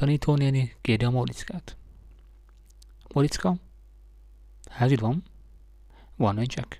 Tanítónéni kéri a Móriczkát. Móriczka? itt van? Van egy csekk.